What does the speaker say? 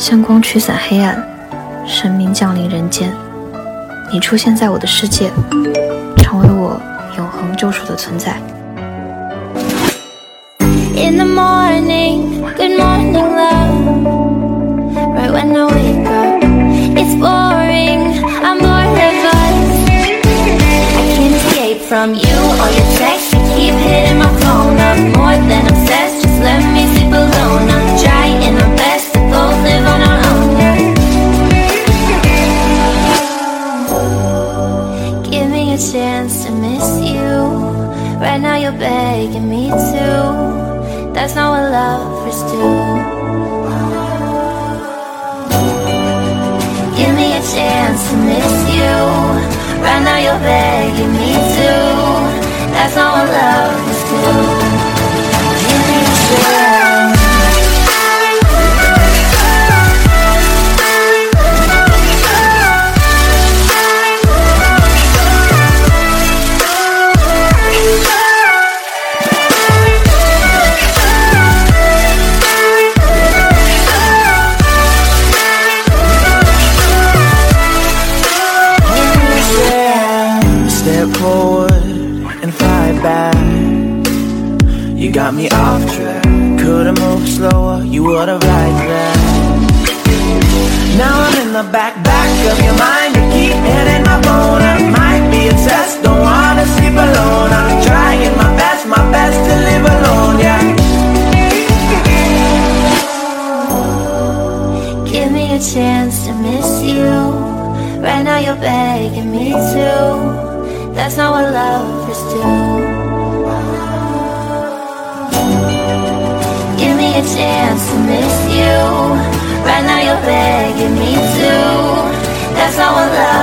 香光驱散黑暗，神明降临人间，你出现在我的世界，成为我永恒救赎的存在。In the morning, good morning, love. Right when I wake up, it's boring. I'm bored of us. I can't escape from you or your text. You keep hitting my phone up more than obsessed. Just let me sleep alone. Right now you're begging me to. That's not what lovers do. Give me a chance to miss you. Right now you're begging me to. Forward and fight back. You got me off track. Could've moved slower, you would've liked that. Now I'm in the back, back of your mind. You keep hitting my phone. It might be a test. Don't wanna sleep alone. I'm trying my best, my best to live alone. Yeah. Give me a chance to miss you. Right now you're begging me to. That's not what lovers do. Give me a chance to miss you. Right now you're begging me to. That's not what love.